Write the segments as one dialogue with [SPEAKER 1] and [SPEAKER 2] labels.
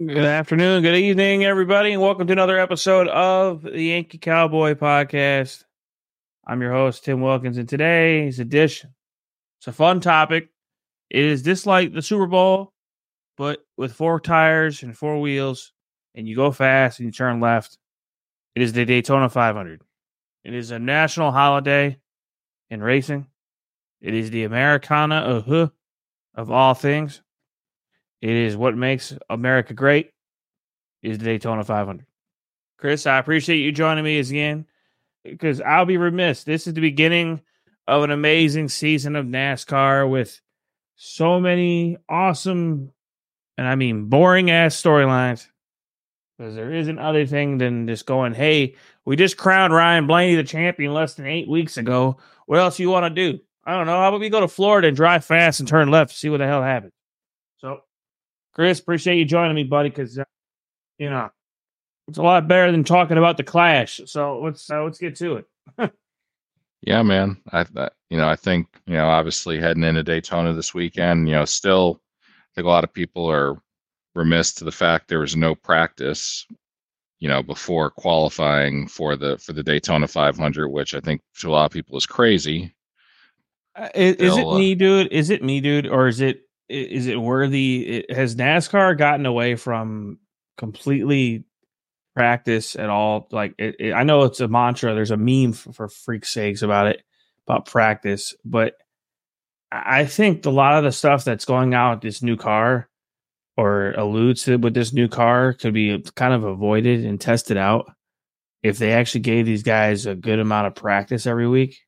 [SPEAKER 1] Good afternoon, good evening, everybody, and welcome to another episode of the Yankee Cowboy Podcast. I'm your host, Tim Wilkins, and today's edition. It's a fun topic. It is this like the Super Bowl, but with four tires and four wheels, and you go fast and you turn left. It is the Daytona 500. It is a national holiday in racing. It is the Americana uh-huh, of all things. It is what makes America great. Is the Daytona 500. Chris, I appreciate you joining me again because I'll be remiss. This is the beginning of an amazing season of NASCAR with so many awesome, and I mean boring ass storylines. Because there isn't other thing than just going, hey, we just crowned Ryan Blaney the champion less than eight weeks ago. What else you want to do? I don't know. How about we go to Florida and drive fast and turn left, to see what the hell happens? So Chris, appreciate you joining me, buddy, because uh, you know it's a lot better than talking about the Clash. So let's uh, let's get to it.
[SPEAKER 2] yeah, man. I, I you know I think you know obviously heading into Daytona this weekend, you know, still I think a lot of people are remiss to the fact there was no practice, you know, before qualifying for the for the Daytona 500, which I think to a lot of people is crazy.
[SPEAKER 1] Uh, is, is it me, dude? Is it me, dude, or is it is it worthy? Has NASCAR gotten away from completely practice at all? Like, it, it, I know it's a mantra. There's a meme for, for freak's sakes about it about practice, but I think a lot of the stuff that's going out with this new car or alludes to with this new car could be kind of avoided and tested out if they actually gave these guys a good amount of practice every week.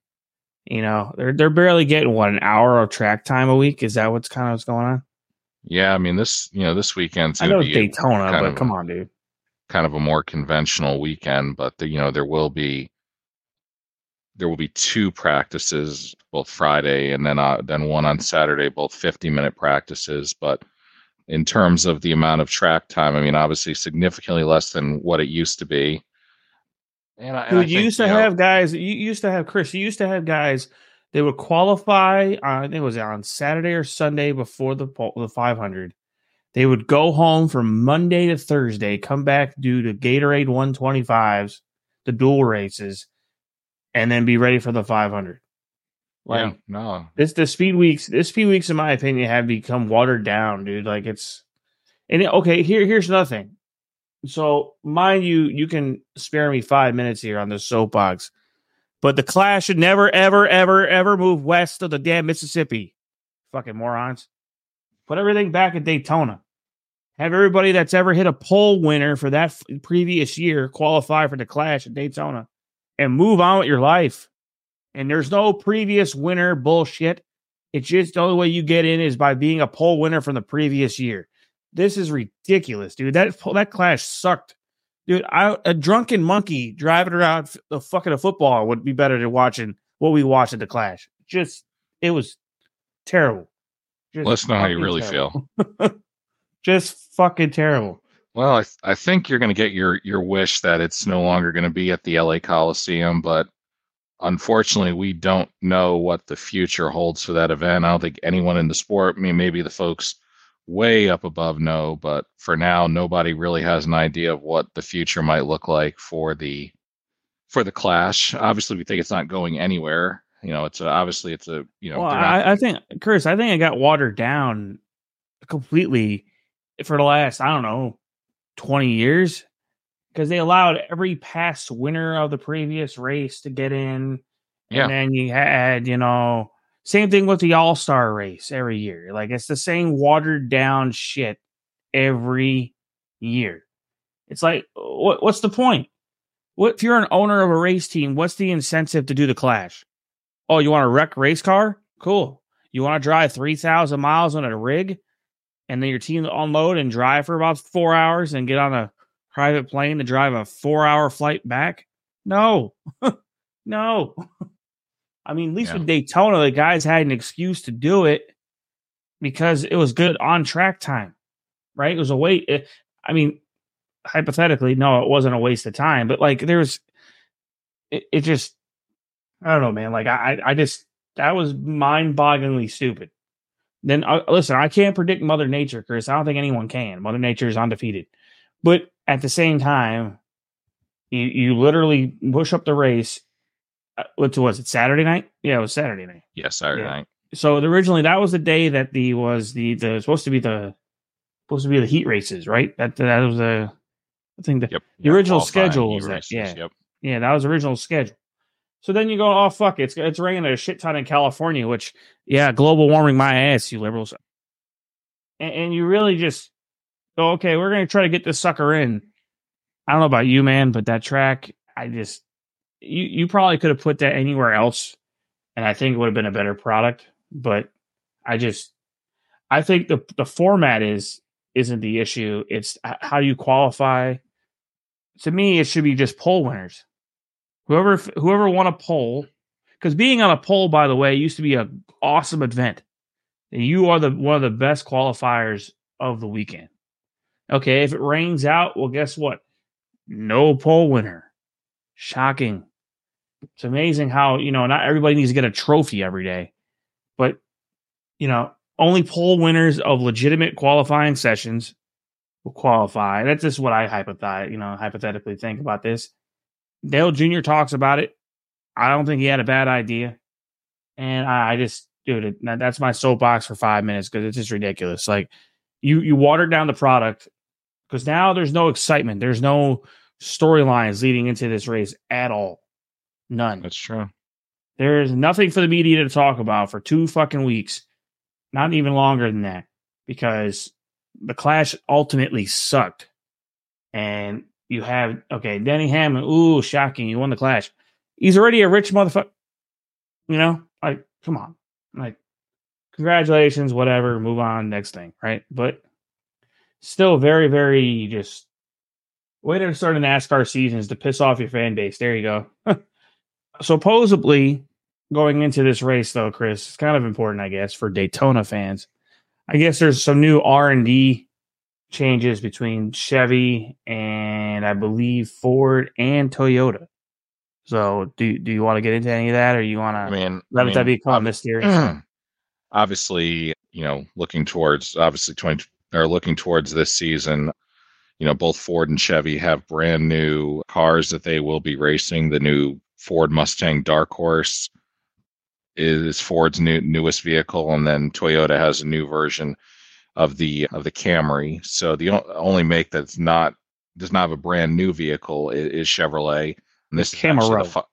[SPEAKER 1] You know, they're they're barely getting what an hour of track time a week. Is that what's kind of what's going on?
[SPEAKER 2] Yeah, I mean this you know this weekend's
[SPEAKER 1] I know it's Daytona, but come on, dude.
[SPEAKER 2] Kind of a more conventional weekend, but the, you know there will be there will be two practices, both Friday and then uh, then one on Saturday, both 50 minute practices. But in terms of the amount of track time, I mean, obviously significantly less than what it used to be.
[SPEAKER 1] And I, Dude, you used to you have know, guys. You used to have Chris. You used to have guys. They would qualify. On, I think it was on Saturday or Sunday before the the 500. They would go home from Monday to Thursday, come back, due to Gatorade 125s, the dual races, and then be ready for the 500.
[SPEAKER 2] Like, yeah, no,
[SPEAKER 1] this the speed weeks. This speed weeks, in my opinion, have become watered down, dude. Like it's, and okay, here here's another thing. So, mind you, you can spare me five minutes here on the soapbox, but the Clash should never, ever, ever, ever move west of the damn Mississippi. Fucking morons. Put everything back at Daytona. Have everybody that's ever hit a pole winner for that f- previous year qualify for the clash at Daytona and move on with your life. And there's no previous winner bullshit. It's just the only way you get in is by being a pole winner from the previous year. This is ridiculous, dude. That that clash sucked, dude. I, a drunken monkey driving around the fucking a football would be better than watching what we watched at the clash. Just it was terrible.
[SPEAKER 2] Just Let's know how you really terrible.
[SPEAKER 1] feel. Just fucking terrible.
[SPEAKER 2] Well, I, th- I think you're going to get your your wish that it's no longer going to be at the LA Coliseum, but unfortunately, we don't know what the future holds for that event. I don't think anyone in the sport, I mean, maybe the folks way up above no, but for now, nobody really has an idea of what the future might look like for the for the clash. Obviously, we think it's not going anywhere. You know, it's a, obviously it's a you know.
[SPEAKER 1] Well, I, I think, Chris, I think it got watered down completely for the last I don't know twenty years because they allowed every past winner of the previous race to get in, yeah. and then you had you know same thing with the All Star race every year. Like it's the same watered down shit every year. It's like, what, what's the point? What if you're an owner of a race team? What's the incentive to do the clash? Oh, you want a wreck race car? Cool. You want to drive three thousand miles on a rig, and then your team unload and drive for about four hours and get on a private plane to drive a four hour flight back? No, no. I mean, at least yeah. with Daytona, the guys had an excuse to do it because it was good on track time, right? It was a wait. It, I mean, hypothetically, no, it wasn't a waste of time, but like there's, it, it just, I don't know, man. Like I, I just that was mind bogglingly stupid. then uh, listen, I can't predict Mother Nature, Chris. I don't think anyone can. Mother Nature is undefeated. But at the same time, you, you literally push up the race. Uh, what was it? Saturday night? Yeah, it was Saturday night.
[SPEAKER 2] Yeah, Saturday
[SPEAKER 1] Yeah.
[SPEAKER 2] night.
[SPEAKER 1] So originally that was the day that the was the the supposed to be the supposed to be the heat races, right? That that was the I think the
[SPEAKER 2] Yep.
[SPEAKER 1] The
[SPEAKER 2] yeah,
[SPEAKER 1] original schedule was that, yeah.
[SPEAKER 2] Yep.
[SPEAKER 1] yeah that was the original schedule. So then you go, oh fuck, it's it's raining a shit ton in California, which yeah, global warming my ass, you liberals. And, and you really just go, okay, we're gonna try to get this sucker in. I don't know about you, man, but that track, I just you you probably could have put that anywhere else, and I think it would have been a better product. But I just I think the the format is isn't the issue. It's how do you qualify. To me, it should be just pole winners. Whoever whoever won a pole, because being on a pole, by the way, used to be an awesome event. And you are the one of the best qualifiers of the weekend. Okay, if it rains out, well, guess what? No pole winner. Shocking. It's amazing how you know not everybody needs to get a trophy every day, but you know only pole winners of legitimate qualifying sessions will qualify. That's just what I hypothesize, you know, hypothetically think about this. Dale Jr. talks about it. I don't think he had a bad idea. And I, I just, dude, that's my soapbox for five minutes because it's just ridiculous. Like you, you watered down the product because now there's no excitement. There's no storylines leading into this race at all. None.
[SPEAKER 2] That's true.
[SPEAKER 1] There is nothing for the media to talk about for two fucking weeks, not even longer than that, because the clash ultimately sucked. And you have okay, Denny Hamlin. Ooh, shocking! You won the clash. He's already a rich motherfucker. You know, like come on, like congratulations, whatever. Move on, next thing, right? But still, very, very just way to start a NASCAR season is to piss off your fan base. There you go. supposedly going into this race though chris it's kind of important i guess for daytona fans i guess there's some new r&d changes between chevy and i believe ford and toyota so do, do you want to get into any of that or you want to?
[SPEAKER 2] I mean,
[SPEAKER 1] let
[SPEAKER 2] I
[SPEAKER 1] it that
[SPEAKER 2] mean,
[SPEAKER 1] become
[SPEAKER 2] ob-
[SPEAKER 1] mysterious
[SPEAKER 2] obviously, you know, looking towards obviously 20 or looking towards this season, you know, both Ford and Chevy have brand new cars that they will be racing. The new Ford Mustang Dark Horse is Ford's new newest vehicle, and then Toyota has a new version of the of the Camry. So the only make that's not does not have a brand new vehicle is, is Chevrolet. And this is
[SPEAKER 1] Camaro.
[SPEAKER 2] fi-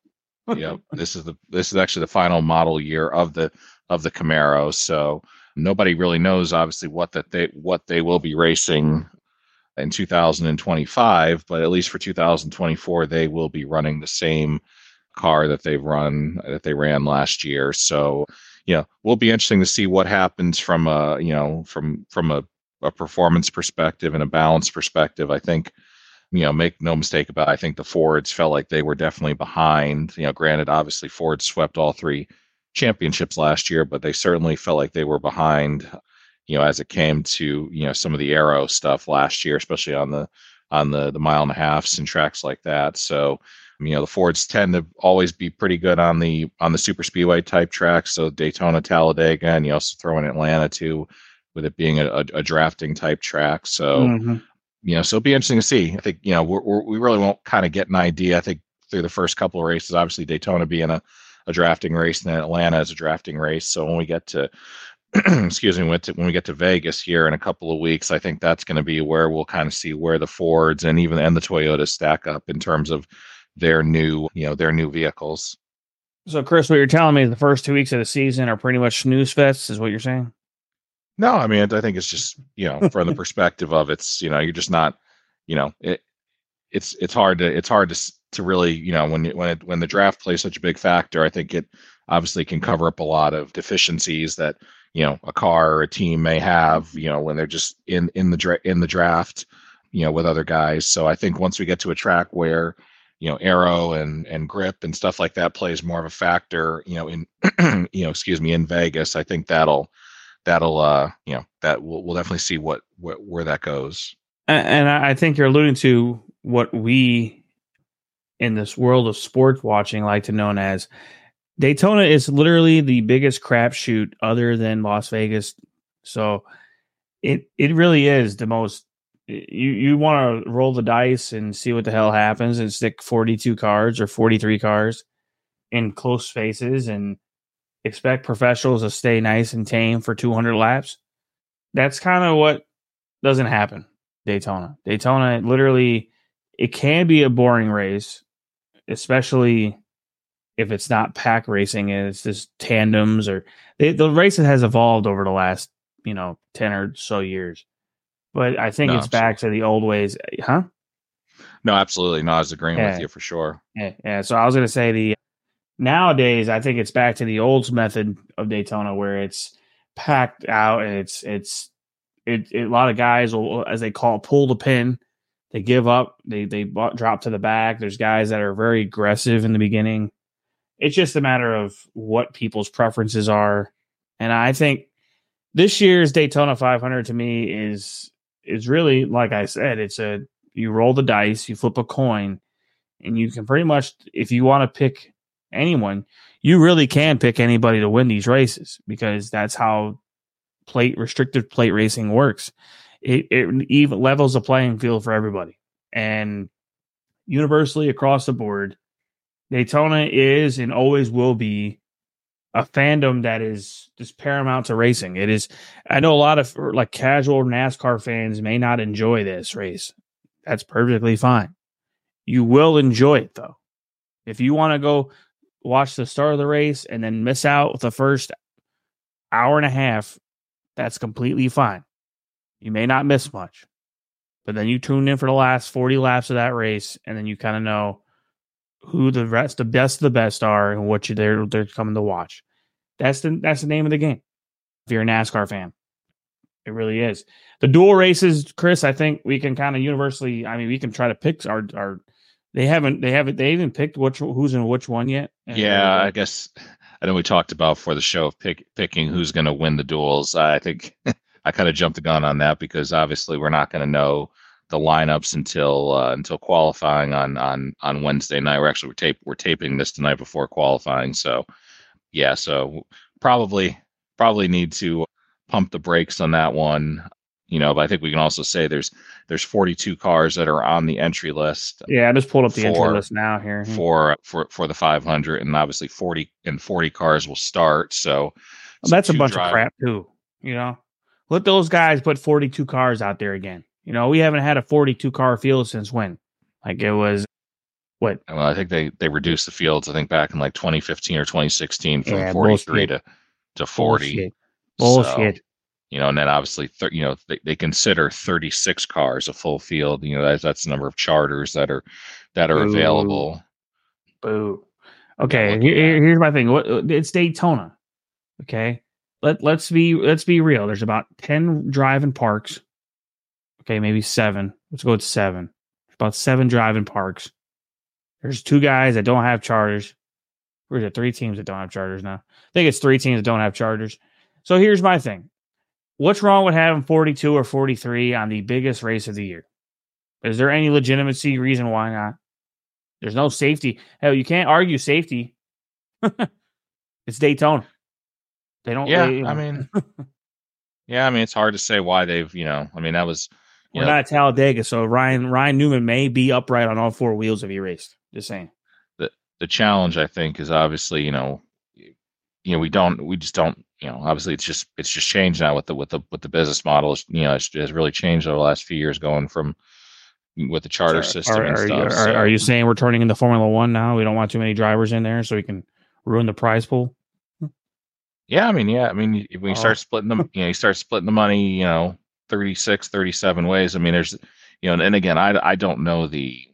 [SPEAKER 2] yep this is the this is actually the final model year of the of the Camaro so nobody really knows obviously what that they what they will be racing in 2025 but at least for 2024 they will be running the same car that they've run that they ran last year so you know will be interesting to see what happens from a you know from from a, a performance perspective and a balance perspective i think you know, make no mistake about it, I think the Fords felt like they were definitely behind. You know, granted, obviously Ford swept all three championships last year, but they certainly felt like they were behind, you know, as it came to, you know, some of the aero stuff last year, especially on the on the the mile and a halfs and tracks like that. So, you know, the Fords tend to always be pretty good on the on the super speedway type tracks. So Daytona, Talladega, and you also throw in Atlanta too, with it being a, a, a drafting type track. So
[SPEAKER 1] Mhm.
[SPEAKER 2] you know, so it'll be interesting to see. I think you know we're, we're, we really won't kind of get an idea. I think through the first couple of races, obviously Daytona being a, a drafting race, and then Atlanta is a drafting race. So when we get to excuse me, when, when we get to Vegas here in a couple of weeks, I think that's going to be where we'll kind of see where the Fords and even and the Toyotas stack up in terms of their new you know their new vehicles.
[SPEAKER 1] so chris what you're telling me is the first two weeks of the season are pretty much snooze fests is what you're saying
[SPEAKER 2] No, I mean, I think it's just you know, from the perspective of it's you know, you're just not, you know, it, it's it's hard to it's hard to s- to really you know when you- when it, when the draft plays such a big factor. I think it obviously can cover up a lot of deficiencies that you know a car or a team may have. You know, when they're just in in the dra- in the draft, you know, with other guys. So I think once we get to a track where you know aero and and grip and stuff like that plays more of a factor you know in you know excuse me in vegas i think that'll that'll uh you know that we'll, we'll definitely see what, what where that goes.
[SPEAKER 1] And I I think you're alluding to what we in this world of sports watching like to known as Daytona is literally the biggest crapshoot other than Las Vegas. So it it really is the most you you want to roll the dice and see what the hell happens and stick 42 cards or 43 cards in close spaces and expect professionals to stay nice and tame for 200 laps. That's kind of what doesn't happen Daytona. Daytona literally it can be a boring race, especially if it's not pack racing and it's just tandems or they, the race has evolved over the last you know 10 or so years but i think no, it's absolutely. back to the old ways huh?
[SPEAKER 2] No absolutely. No i was agreeing yeah. with you for sure.
[SPEAKER 1] Yeah, yeah. So i was going to say the nowadays i think it's back to the old method of daytona where it's packed out and it's it's it, it, a lot of guys will as they call it, pull the pin. They give up. They they drop to the back. There's guys that are very aggressive in the beginning. It's just a matter of what people's preferences are. And i think this year's Daytona 500 to me is is really like I said, it's a you roll the dice, you flip a coin, and you can pretty much if you want to pick anyone, you really can pick anybody to win these races because that's how plate restricted plate racing works. It it even levels the playing field for everybody. And universally across the board, Daytona is and always will be a fandom that is just paramount to racing. It is. I know a lot of er, like casual NASCAR fans may not enjoy this race. That's perfectly fine. You will enjoy it though. If you want to go watch the start of the race and then miss out the first hour and a half, that's completely fine. You may not miss much, but then you tune in for the last 40 laps of that race and then you kind of know who the rest, the best of the best are and what you they're they're coming to watch. That's the that's the name of the game. If you're a NASCAR fan, it really is. The dual races, Chris. I think we can kind of universally. I mean, we can try to pick our our. They haven't. They haven't. They even picked which who's in which one yet.
[SPEAKER 2] Yeah, I guess. I know we talked about for the show of pick, picking who's going to win the duels. I think I kind of jumped the gun on that because obviously we're not going to know the lineups until uh, until qualifying on on on Wednesday night. We're actually we're tape we're taping this tonight before qualifying, so yeah, so probably probably need to pump the brakes on that one. You know, but I think we can also say there's there's 42 cars that are on the entry list.
[SPEAKER 1] Yeah, I just pulled up the for, entry list now here
[SPEAKER 2] for for for the 500, and obviously 40 and 40 cars will start. So well,
[SPEAKER 1] that's a bunch drive. of crap too. You know, let those guys put 42 cars out there again. You know, we haven't had a 42 car field since when? Like it was what?
[SPEAKER 2] Well, I think they they reduced the fields. I think back in like 2015 or 2016 from yeah, 43 to to 40.
[SPEAKER 1] Bullshit. bullshit. So,
[SPEAKER 2] you know, and then obviously, th- you know, they, they consider 36 cars a full field. You know, that's that's the number of charters that are that are Boo. available.
[SPEAKER 1] Boo. Okay, here, here's my thing. What it's Daytona. Okay, let let's be let's be real. There's about 10 driving parks. Okay, maybe seven. Let's go with seven. About seven driving parks. There's two guys that don't have charters. Or is it three teams that don't have charters now? I think it's three teams that don't have charters. So here's my thing. What's wrong with having 42 or 43 on the biggest race of the year? Is there any legitimacy reason why not? There's no safety. Hell, you can't argue safety. it's Daytona. They don't.
[SPEAKER 2] Yeah, they, I mean, yeah, I mean, it's hard to say why they've. You know, I mean, that was.
[SPEAKER 1] We're know, not at Talladega, so Ryan Ryan Newman may be upright on all four wheels if he raced. Just saying.
[SPEAKER 2] The the challenge I think is obviously, you know, you know, we don't we just don't, you know, obviously it's just it's just changed now with the with the with the business model. is, You know, it's, it's really changed over the last few years going from mm, with the charter system
[SPEAKER 1] are,
[SPEAKER 2] and
[SPEAKER 1] are
[SPEAKER 2] stuff.
[SPEAKER 1] You, so. are, are, you saying we're turning into Formula One now? We don't want too many drivers in there, so we can ruin the prize pool.
[SPEAKER 2] Yeah, I mean, yeah, I mean, when you oh. start splitting them, you know, you start splitting the money, you know, 36, 37 ways. I mean, there's, you know, and again, I I don't know the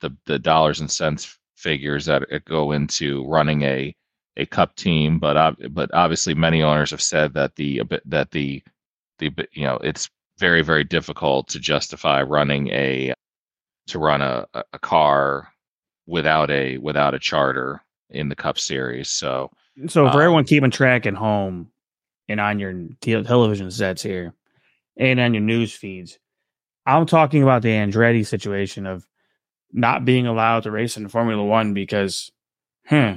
[SPEAKER 2] the the dollars and cents figures that go into running a a cup team, but but obviously many owners have said that the that the the you know it's very very difficult to justify running a to run a, a car without a without a charter in the cup series. So
[SPEAKER 1] so for um, everyone keeping track at home and on your te- television sets here and on your news feeds i'm talking about the andretti situation of not being allowed to race in Formula One because, hmm,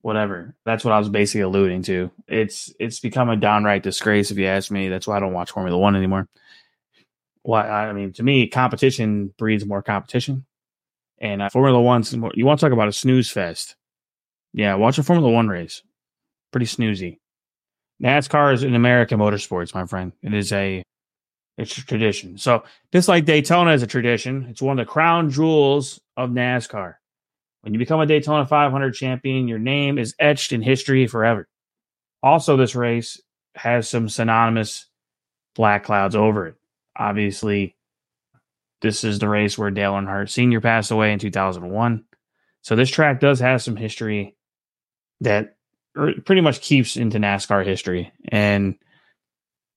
[SPEAKER 1] whatever. That's what I was basically alluding to. It's it's become a downright disgrace if you ask me. That's why I don't watch Formula One anymore. Why? I mean, to me, competition breeds more competition, and uh, Formula One's you want to talk about a snooze fest? Yeah, watch a Formula One race. Pretty snoozy. NASCAR is an American motorsports, my friend. It is a it's a tradition. So just like Daytona is a tradition, it's one of the crown jewels of NASCAR. When you become a Daytona 500 champion, your name is etched in history forever. Also, this race has some synonymous black clouds over it. Obviously, this is the race where Dale Earnhardt Sr. passed away in 2001. So this track does have some history that er, pretty much keeps into NASCAR history. And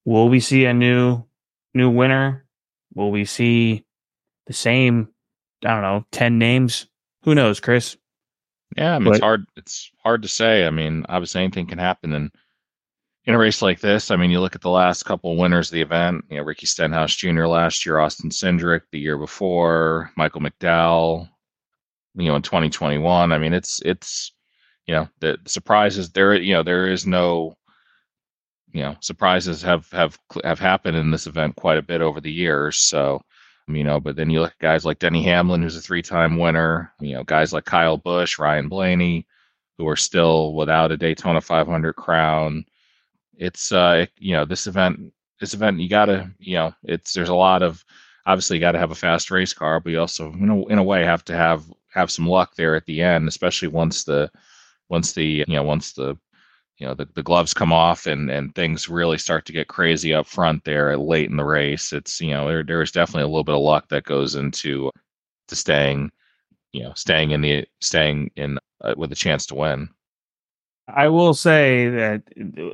[SPEAKER 1] will we see a new new winner? Will we see the same, I don't know, 10 names? Who knows, Chris?
[SPEAKER 2] Yeah, I mean, but, it's hard. It's hard to say. I mean, obviously anything can happen in in a race like this. I mean, you look at the last couple winners of the event. You know, Ricky Stenhouse Jr. last year, Austin Cindric the year before, Michael McDowell. You know, in 2021. I mean, it's it's you know the surprises there. You know, there is no you know surprises have have have happened in this event quite a bit over the years. So you know, but then you look at guys like Denny Hamlin, who's a three-time winner. You know, guys like Kyle Busch, Ryan Blaney, who are still without a Daytona 500 crown. It's uh, it, you know, this event, this event, you gotta, you know, it's there's a lot of obviously you got to have a fast race car, but you also, you know, in a way, have to have have some luck there at the end, especially once the once the you know once the you know the, the gloves come off and and things really start to get crazy up front there late in the race. It's you know there, there's definitely a little bit of luck that goes into to staying you know staying in the staying in uh, with a chance to win.
[SPEAKER 1] I will say that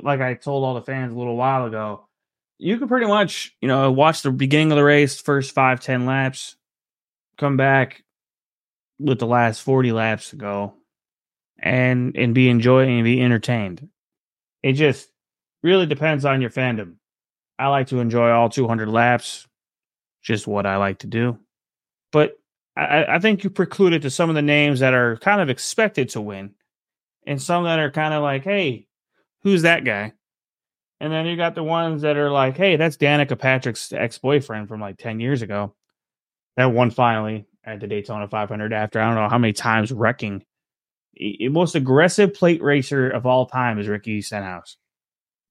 [SPEAKER 1] like i told all the fans a little while ago you can pretty much you know watch the beginning of the race first five ten laps come back with the last 40 laps to go and and be enjoying and be entertained it just really depends on your fandom. I like to enjoy all 200 laps, just what I like to do. But I, I think you precluded to some of the names that are kind of expected to win, and some that are kind of like, hey, who's that guy? And then you got the ones that are like, hey, that's Danica Patrick's ex boyfriend from like 10 years ago. That won finally at the Daytona 500 after I don't know how many times wrecking most aggressive plate racer of all time is Ricky Stenhouse.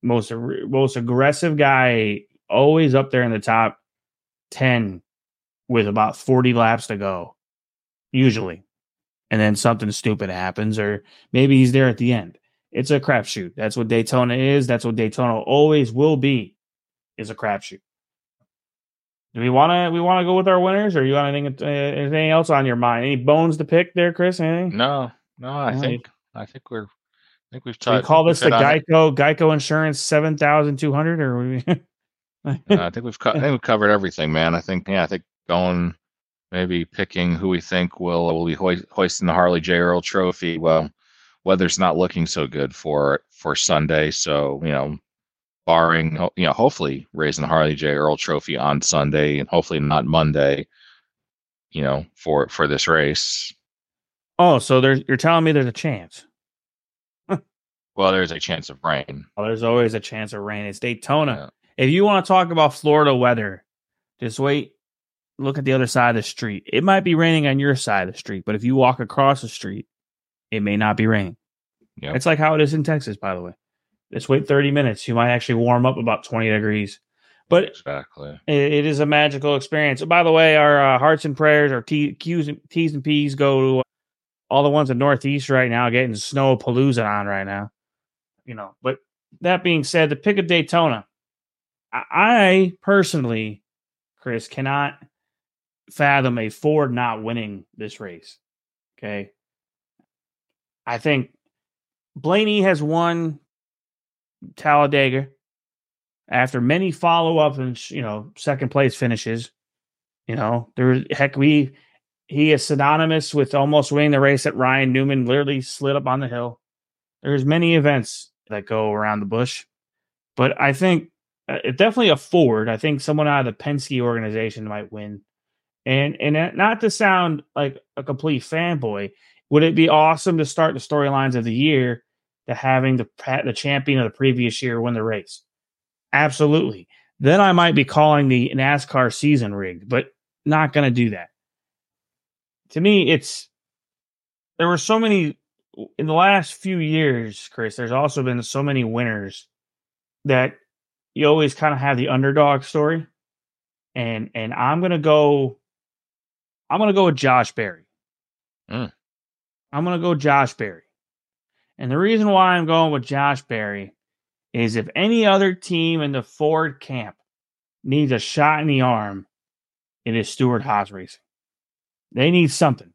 [SPEAKER 1] Most most aggressive guy, always up there in the top ten with about forty laps to go, usually, and then something stupid happens, or maybe he's there at the end. It's a crapshoot. That's what Daytona is. That's what Daytona always will be. Is a crapshoot. Do we want to we want to go with our winners, or you want anything uh, anything else on your mind? Any bones to pick there, Chris? Anything?
[SPEAKER 2] No, no, I think I think we're I think we've
[SPEAKER 1] tried. We call this the Geico Geico Insurance seven thousand two hundred, or we?
[SPEAKER 2] uh, I think we've co- I think we've covered everything, man. I think yeah, I think going maybe picking who we think will will be hoisting the Harley J Earl Trophy. Well, weather's not looking so good for for Sunday, so you know, barring you know, hopefully raising the Harley J Earl Trophy on Sunday, and hopefully not Monday. You know, for for this race.
[SPEAKER 1] Oh, so there's you're telling me there's a chance.
[SPEAKER 2] well, there's a chance of rain.
[SPEAKER 1] Well, there's always a chance of rain. It's Daytona. Yeah. If you want to talk about Florida weather, just wait. Look at the other side of the street. It might be raining on your side of the street, but if you walk across the street, it may not be raining. Yep. It's like how it is in Texas, by the way. Just wait 30 minutes. You might actually warm up about 20 degrees. But
[SPEAKER 2] exactly,
[SPEAKER 1] it, it is a magical experience. By the way, our uh, hearts and prayers, our T, Q's and, T's and P's go to all the ones in Northeast right now getting snow palooza on right now. You know, but that being said, the pick of Daytona, I personally, Chris, cannot fathom a Ford not winning this race. Okay. I think Blaney has won Talladega after many follow up and, you know, second place finishes. You know, there, heck, we, he is synonymous with almost winning the race that Ryan Newman literally slid up on the hill. There's many events that go around the bush, but I think uh, definitely a Ford. I think someone out of the Penske organization might win. And and not to sound like a complete fanboy, Would it be awesome to start the storylines of the year to having the the champion of the previous year win the race? Absolutely. Then I might be calling the NASCAR season rigged, but not going to do that. To me, it's there were so many in the last few years, Chris. There's also been so many winners that you always kind of have the underdog story, and and I'm gonna go. I'm gonna go with Josh Berry.
[SPEAKER 2] Mm.
[SPEAKER 1] I'm gonna go Josh Berry, and the reason why I'm going with Josh Berry is if any other team in the Ford camp needs a shot in the arm, it is Stewart-Haas Racing. They need something.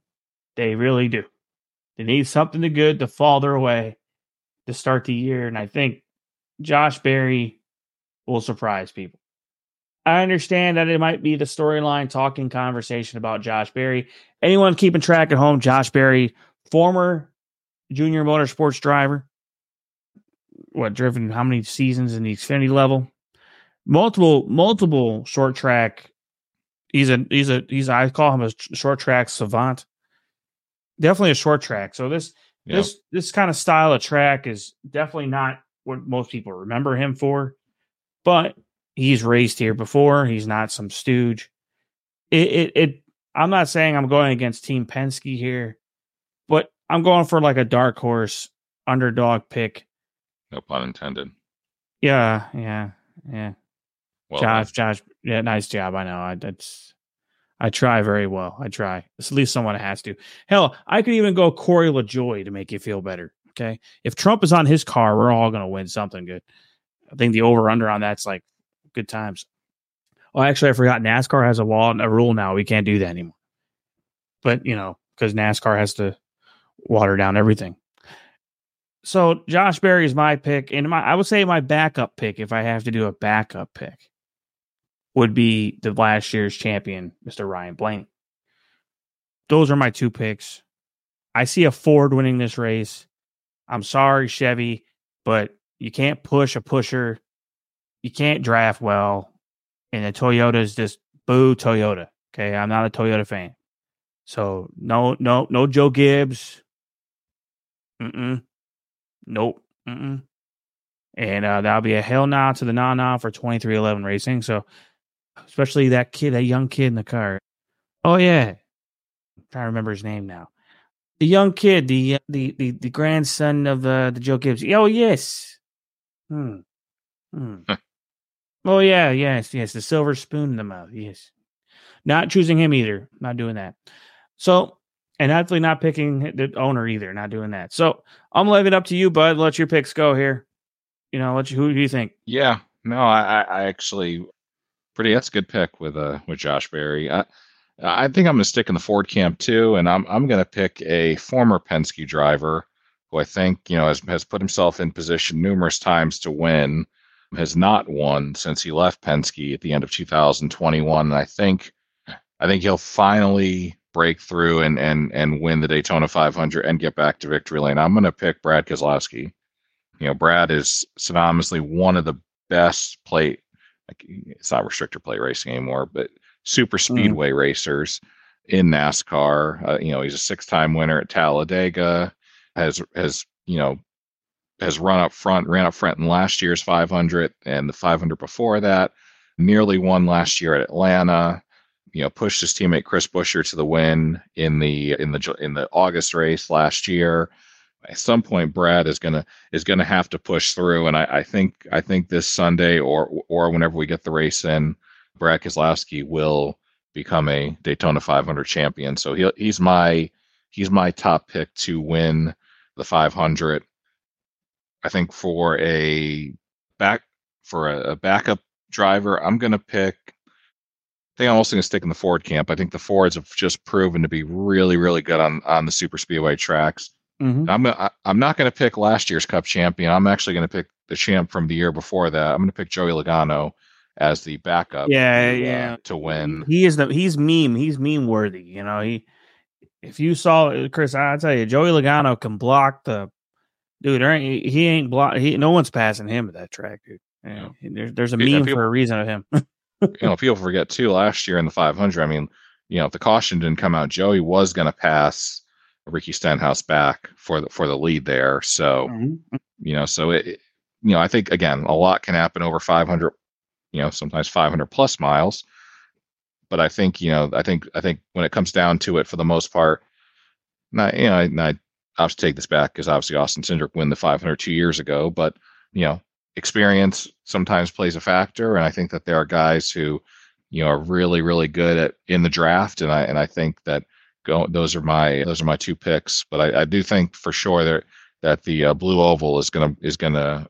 [SPEAKER 1] They really do. They need something to good to fall their way to start the year. And I think Josh Berry will surprise people. I understand that it might be the storyline talking conversation about Josh Berry. Anyone keeping track at home, Josh Berry, former junior motorsports driver, what driven how many seasons in the Xfinity level? Multiple, multiple short track. He's a he's a he's I call him a short track savant. Definitely a short track. So this this this kind of style of track is definitely not what most people remember him for, but he's raced here before. He's not some stooge. It it, it I'm not saying I'm going against Team Penske here, but I'm going for like a dark horse underdog pick
[SPEAKER 2] no pun intended.
[SPEAKER 1] Yeah, yeah, yeah.
[SPEAKER 2] Well
[SPEAKER 1] Josh. Josh, yeah, nice job. I know. I that's I try very well. I try. At least someone has to. Hell, I could even go Corey LaJoie to make you feel better. Okay. If Trump is on his car, we're all gonna win something good. I think the over under on that's like good times. Oh, actually, I forgot NASCAR has a law, a rule now. We can't do that anymore. But you know, because NASCAR has to water down everything so Josh Berry is my pick, and my I would say my backup pick, if I have to do a backup pick, would be the last year's champion, Mr. Ryan Blaney. Those are my two picks. I see a Ford winning this race. I'm sorry, Chevy, but you can't push a pusher. You can't draft well. And the Toyota is just boo Toyota. Okay. I'm not a Toyota fan. So no, no, no Joe Gibbs. Mm-mm. Nope. Mm-mm. And uh, that'll be a hell nah to the nah nah for 23XI Racing. So, especially that kid, that young kid in the car. Oh, yeah. I'm trying to remember his name now. The young kid, the the the, the grandson of uh, the Joe Gibbs. Oh, yes. Hmm. Hmm. oh, yeah. Yes. Yes. The silver spoon in the mouth. Yes. Not choosing him either. Not doing that. So, and definitely not picking the owner either. Not doing that. So I'm gonna it up to you, bud. Let your picks go here. You know, let you. Who do you think?
[SPEAKER 2] Yeah, no, I, I actually pretty. That's a good pick with uh with Josh Berry. I, I think I'm gonna stick in the Ford camp too, and I'm I'm gonna pick a former Penske driver who I think you know has has put himself in position numerous times to win, has not won since he left Penske at the end of 2021. And I think I think he'll finally break through and and and win the Daytona 500 and get back to victory lane. I'm going to pick Brad Keselowski. You know, Brad is synonymously one of the best plate. It's not restrictor plate racing anymore, but super mm. speedway mm. racers in NASCAR. Uh, you know, he's a six-time winner at Talladega. Has has you know has run up front, ran up front in last year's 500 and the 500 before that. Nearly won last year at Atlanta you know pushed his teammate Chris Buescher to the win in the in the in the August race last year. At some point, Brad is gonna is gonna have to push through, and I, I think I think this Sunday or or whenever we get the race in, Brad Keselowski will become a Daytona 500 champion. So he he's my he's my top pick to win the 500. I think for a back for a, a backup driver, I'm gonna pick I think I'm also going to stick in the Ford camp. I think the Fords have just proven to be really, really good on on the super speedway tracks. Mm-hmm. I'm gonna, I'm not going to pick last year's Cup champion. I'm actually going to pick the champ from the year before that. I'm going to pick Joey Logano as the backup.
[SPEAKER 1] Yeah,
[SPEAKER 2] to,
[SPEAKER 1] yeah,
[SPEAKER 2] uh, to win.
[SPEAKER 1] He is the he's meme. He's meme worthy. You know, he if you saw Chris, I tell you, Joey Logano can block the dude. There ain't, he ain't block. He no one's passing him at that track, dude. Yeah. There's there's a meme people, for a reason of him.
[SPEAKER 2] you know, people forget too. Last year in the 500, I mean, you know, if the caution didn't come out, Joey was going to pass Ricky Stenhouse back for the for the lead there. So
[SPEAKER 1] Mhm.
[SPEAKER 2] you know, so it, you know, I think again, a lot can happen over 500, you know, sometimes 500 plus miles. But I think, you know, I think, I think when it comes down to it, for the most part, not, you know, I, I I'll have to take this back because obviously Austin Cindric won the 500 two years ago, but you know, experience sometimes plays a factor, and I think that there are guys who, you know, are really, really good at in the draft, and I and I think that go those are my those are my two picks, but I, I do think for sure that that the uh, blue oval is gonna is gonna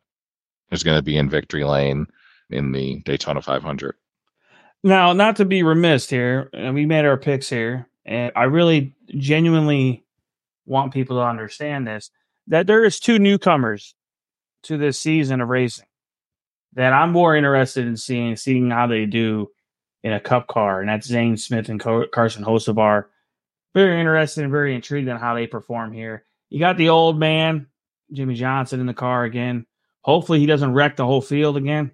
[SPEAKER 2] is gonna be in victory lane in the Daytona 500.
[SPEAKER 1] Now, not to be remiss here, we made our picks here, and I really genuinely want people to understand this that there is two newcomers to this season of racing that I'm more interested in seeing, seeing how they do in a cup car, and that's Zane Smith and Carson Hocevar. Very interested and very intrigued on how they perform here. You got the old man, Jimmie Johnson, in the car again. Hopefully, he doesn't wreck the whole field again.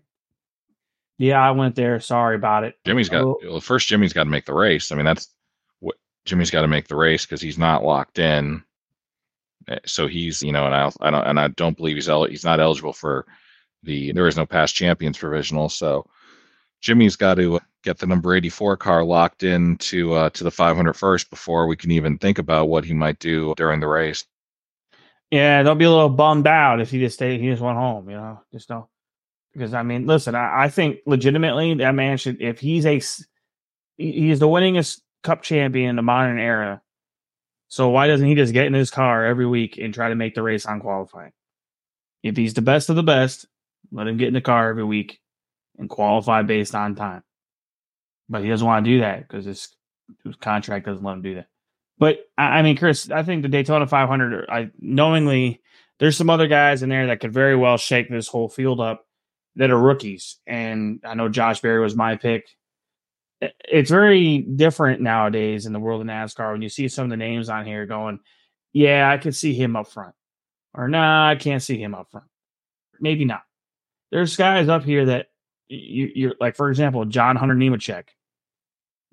[SPEAKER 1] Yeah, I went there. Sorry about it.
[SPEAKER 2] Jimmy's got
[SPEAKER 1] Oh.
[SPEAKER 2] well, first. Jimmy's got to make the race. I mean, that's what Jimmy's got to make the race because he's not locked in. Eh, So he's, you know, and I, I don't, and I don't believe he's el- he's not eligible for the. There is no past champions provisional. So Jimmy's got to get the number eighty four car locked in to uh, to the 500 first before we can even think about what he might do during the race.
[SPEAKER 1] Yeah, don't be a little bummed out if he just stayed. He just went home. You know, just don't. Because I mean, listen, I, I think legitimately that man should, if he's a he's the winningest Cup champion in the modern era. So why doesn't he just get in his car every week and try to make the race on qualifying? If he's the best of the best, let him get in the car every week and qualify based on time. But he doesn't want to do that because his, his contract doesn't let him do that. But I I mean, Chris, I think the Daytona 500, I knowingly, there's some other guys in there that could very well shake this whole field up that are rookies. And I know Josh Berry was my pick. It's very different nowadays in the world of NASCAR when you see some of the names on here going, yeah, I could see him up front. Or nah, I can't see him up front. Maybe not. There's guys up here that you, you're like, for example, John Hunter Nemechek.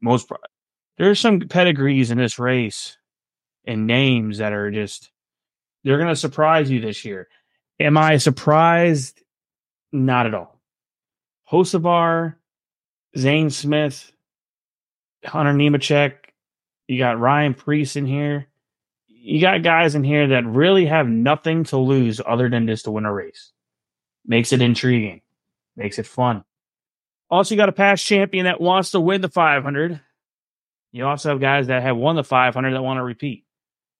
[SPEAKER 1] Most there's some pedigrees in this race and names that are just they're going to surprise you this year. Am I surprised? Not at all. Hocevar, Zane Smith, Hunter Nemechek, you got Ryan Preece in here. You got guys in here that really have nothing to lose other than just to win a race. Makes it intriguing, makes it fun. Also, you got a past champion that wants to win the 500. You also have guys that have won the 500 that want to repeat.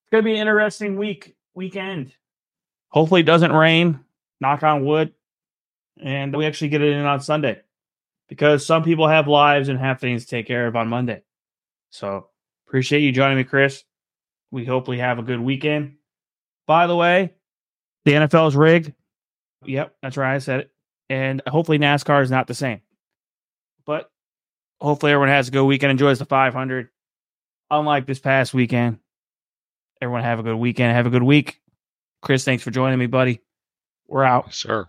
[SPEAKER 1] It's going to be an interesting week, weekend. Hopefully, it doesn't rain. Knock on wood. And we actually get it in on Sunday because some people have lives and have things to take care of on Monday. So, appreciate you joining me, Chris. We hopefully have a good weekend. By the way, the NFL is rigged. Yep, that's right. I said it. And hopefully, NASCAR is not the same. But hopefully everyone has a good weekend, enjoys the 500. Unlike this past weekend, everyone have a good weekend, have a good week. Chris, thanks for joining me, buddy. We're out.
[SPEAKER 2] Sure.